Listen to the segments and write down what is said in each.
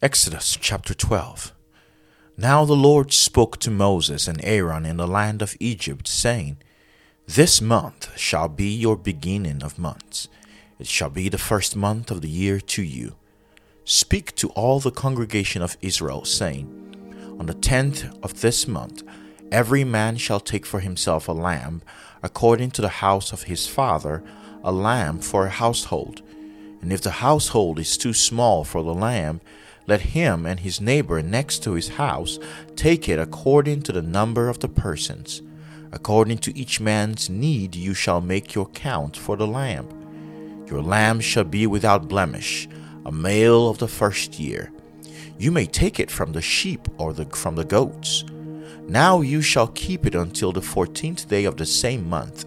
Exodus chapter 12. Now the Lord spoke to Moses and Aaron in the land of Egypt, saying, This month shall be your beginning of months. It shall be the first month of the year to you. Speak to all the congregation of Israel, saying, On the tenth of this month, every man shall take for himself a lamb, according to the house of his father, a lamb for a household. And if the household is too small for the lamb, let him and his neighbor next to his house take it according to the number of the persons. According to each man's need, you shall make your count for the lamb. Your lamb shall be without blemish, a male of the first year. You may take it from the sheep or the, from the goats. Now you shall keep it until the fourteenth day of the same month.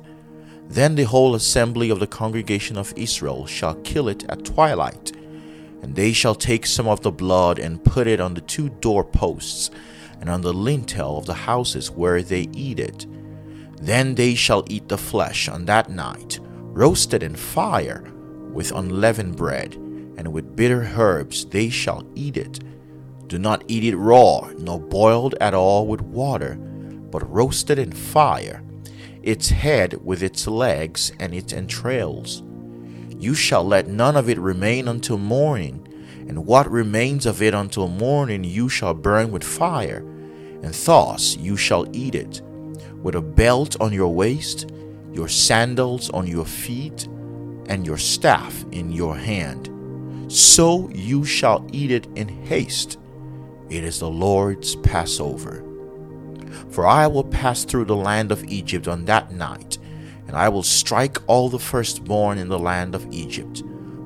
Then the whole assembly of the congregation of Israel shall kill it at twilight and they shall take some of the blood and put it on the two doorposts and on the lintel of the houses where they eat it. Then they shall eat the flesh on that night, roasted in fire, with unleavened bread, and with bitter herbs they shall eat it. Do not eat it raw, nor boiled at all with water, but roasted in fire, its head with its legs and its entrails you shall let none of it remain until morning, and what remains of it until morning you shall burn with fire, and thus you shall eat it, with a belt on your waist, your sandals on your feet, and your staff in your hand. So you shall eat it in haste. It is the Lord's Passover. For I will pass through the land of Egypt on that night and I will strike all the firstborn in the land of Egypt,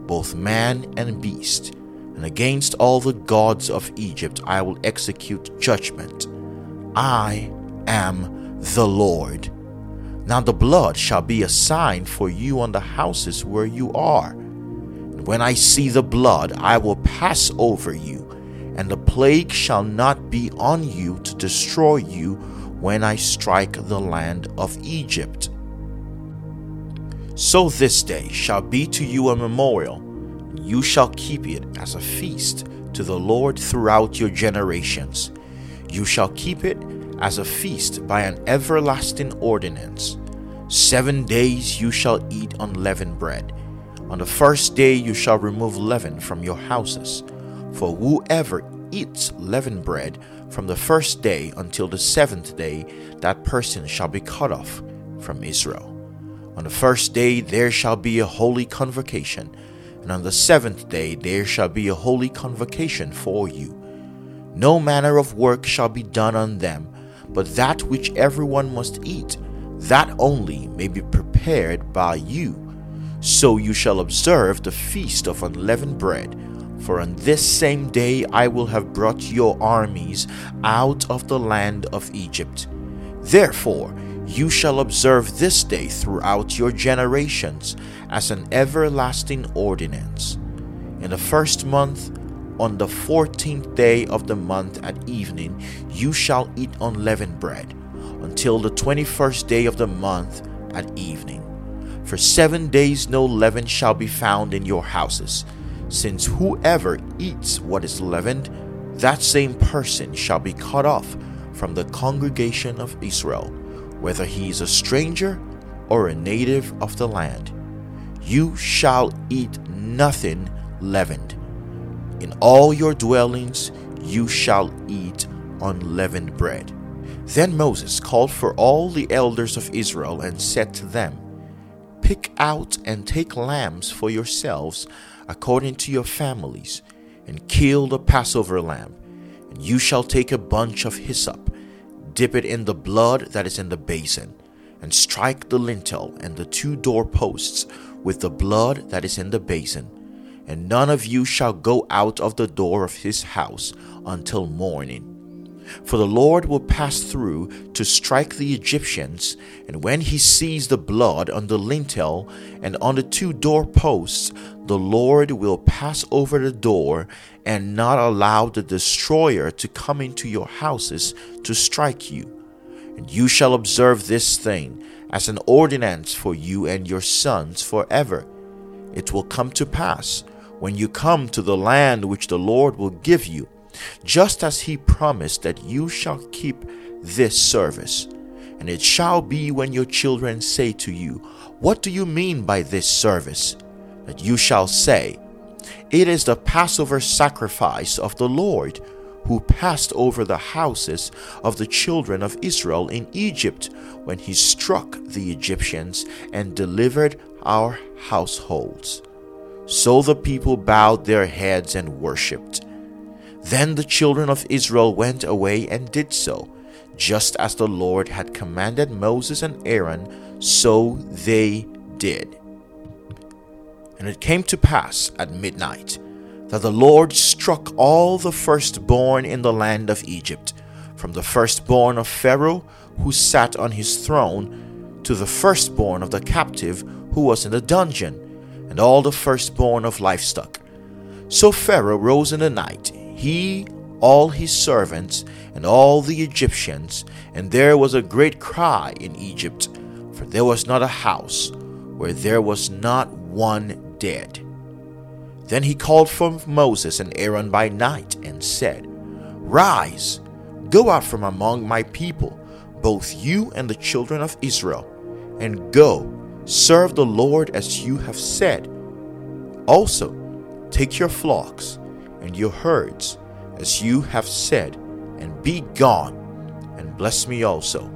both man and beast, and against all the gods of Egypt I will execute judgment. I am the Lord. Now the blood shall be a sign for you on the houses where you are. And when I see the blood, I will pass over you, and the plague shall not be on you to destroy you when I strike the land of Egypt. So this day shall be to you a memorial. You shall keep it as a feast to the Lord throughout your generations. You shall keep it as a feast by an everlasting ordinance. Seven days you shall eat unleavened bread. On the first day you shall remove leaven from your houses. For whoever eats leavened bread from the first day until the seventh day, that person shall be cut off from Israel. On the first day there shall be a holy convocation, and on the seventh day there shall be a holy convocation for you. No manner of work shall be done on them, but that which everyone must eat, that only may be prepared by you. So you shall observe the feast of unleavened bread. For on this same day I will have brought your armies out of the land of Egypt. Therefore, you shall observe this day throughout your generations as an everlasting ordinance. In the first month, on the fourteenth day of the month at evening, you shall eat unleavened bread, until the twenty first day of the month at evening. For seven days no leaven shall be found in your houses, since whoever eats what is leavened, that same person shall be cut off from the congregation of Israel whether he is a stranger or a native of the land. You shall eat nothing leavened. In all your dwellings you shall eat unleavened bread. Then Moses called for all the elders of Israel and said to them, Pick out and take lambs for yourselves according to your families, and kill the Passover lamb. And you shall take a bunch of hyssop dip it in the blood that is in the basin, and strike the lintel and the two doorposts with the blood that is in the basin. And none of you shall go out of the door of his house until morning. For the Lord will pass through to strike the Egyptians, and when he sees the blood on the lintel and on the two doorposts, the Lord will pass over the door and not allow the destroyer to come into your houses to strike you. And you shall observe this thing as an ordinance for you and your sons forever. It will come to pass when you come to the land which the Lord will give you, just as he promised that you shall keep this service. And it shall be when your children say to you, What do you mean by this service? That you shall say, It is the Passover sacrifice of the Lord, who passed over the houses of the children of Israel in Egypt when he struck the Egyptians and delivered our households. So the people bowed their heads and worshipped. Then the children of Israel went away and did so, just as the Lord had commanded Moses and Aaron, so they did. And it came to pass at midnight that the Lord struck all the firstborn in the land of Egypt, from the firstborn of Pharaoh who sat on his throne, to the firstborn of the captive who was in the dungeon and all the firstborn of livestock. So Pharaoh rose in the night, he, all his servants, and all the Egyptians, and there was a great cry in Egypt, for there was not a house where there was not one dead. Then he called for Moses and Aaron by night and said, Rise, go out from among my people, both you and the children of Israel, and go Serve the Lord as you have said. Also, take your flocks and your herds as you have said, and be gone, and bless me also.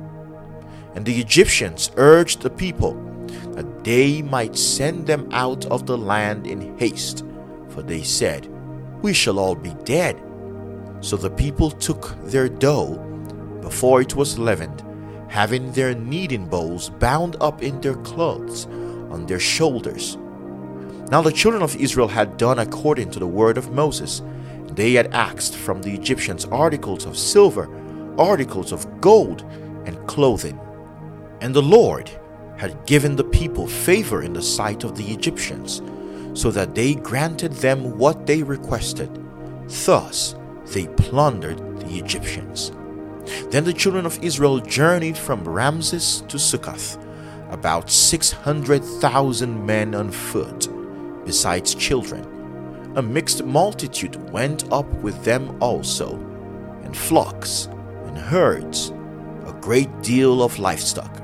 And the Egyptians urged the people that they might send them out of the land in haste, for they said, We shall all be dead. So the people took their dough before it was leavened having their kneading bowls bound up in their clothes on their shoulders. Now the children of Israel had done according to the word of Moses. They had asked from the Egyptians articles of silver, articles of gold, and clothing. And the Lord had given the people favor in the sight of the Egyptians, so that they granted them what they requested. Thus they plundered the Egyptians. Then the children of Israel journeyed from Ramses to Succoth, about 600,000 men on foot, besides children. A mixed multitude went up with them also, and flocks and herds, a great deal of livestock.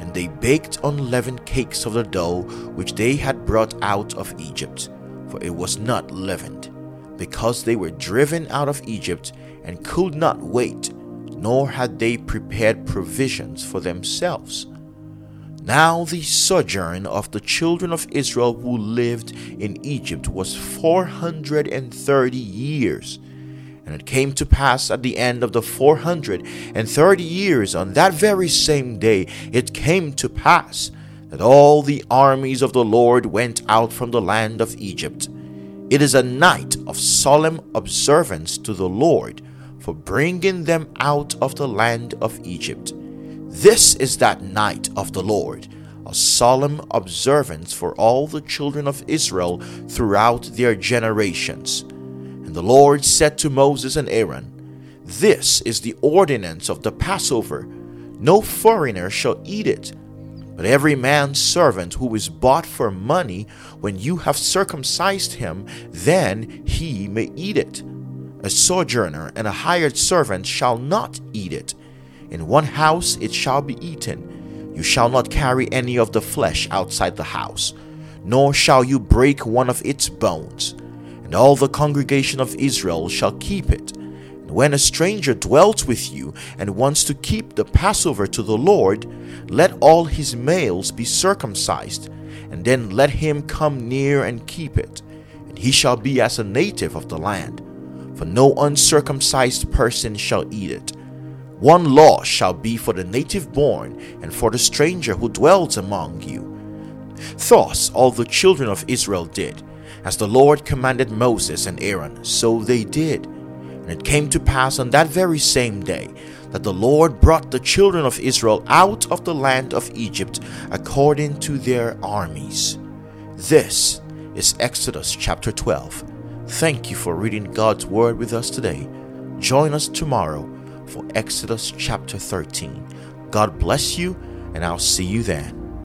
And they baked unleavened cakes of the dough which they had brought out of Egypt, for it was not leavened, because they were driven out of Egypt and could not wait nor had they prepared provisions for themselves. Now the sojourn of the children of Israel who lived in Egypt was four hundred and thirty years. And it came to pass at the end of the four hundred and thirty years, on that very same day, it came to pass that all the armies of the Lord went out from the land of Egypt. It is a night of solemn observance to the Lord for bringing them out of the land of Egypt. This is that night of the Lord, a solemn observance for all the children of Israel throughout their generations. And the Lord said to Moses and Aaron, This is the ordinance of the Passover. No foreigner shall eat it, but every man's servant who is bought for money, when you have circumcised him, then he may eat it. A sojourner and a hired servant shall not eat it. In one house it shall be eaten. You shall not carry any of the flesh outside the house, nor shall you break one of its bones. And all the congregation of Israel shall keep it. And when a stranger dwells with you and wants to keep the Passover to the Lord, let all his males be circumcised, and then let him come near and keep it. And he shall be as a native of the land for no uncircumcised person shall eat it. One law shall be for the native born and for the stranger who dwells among you. Thus all the children of Israel did, as the Lord commanded Moses and Aaron, so they did. And it came to pass on that very same day that the Lord brought the children of Israel out of the land of Egypt according to their armies. This is Exodus chapter 12. Thank you for reading God's Word with us today. Join us tomorrow for Exodus chapter 13. God bless you, and I'll see you then.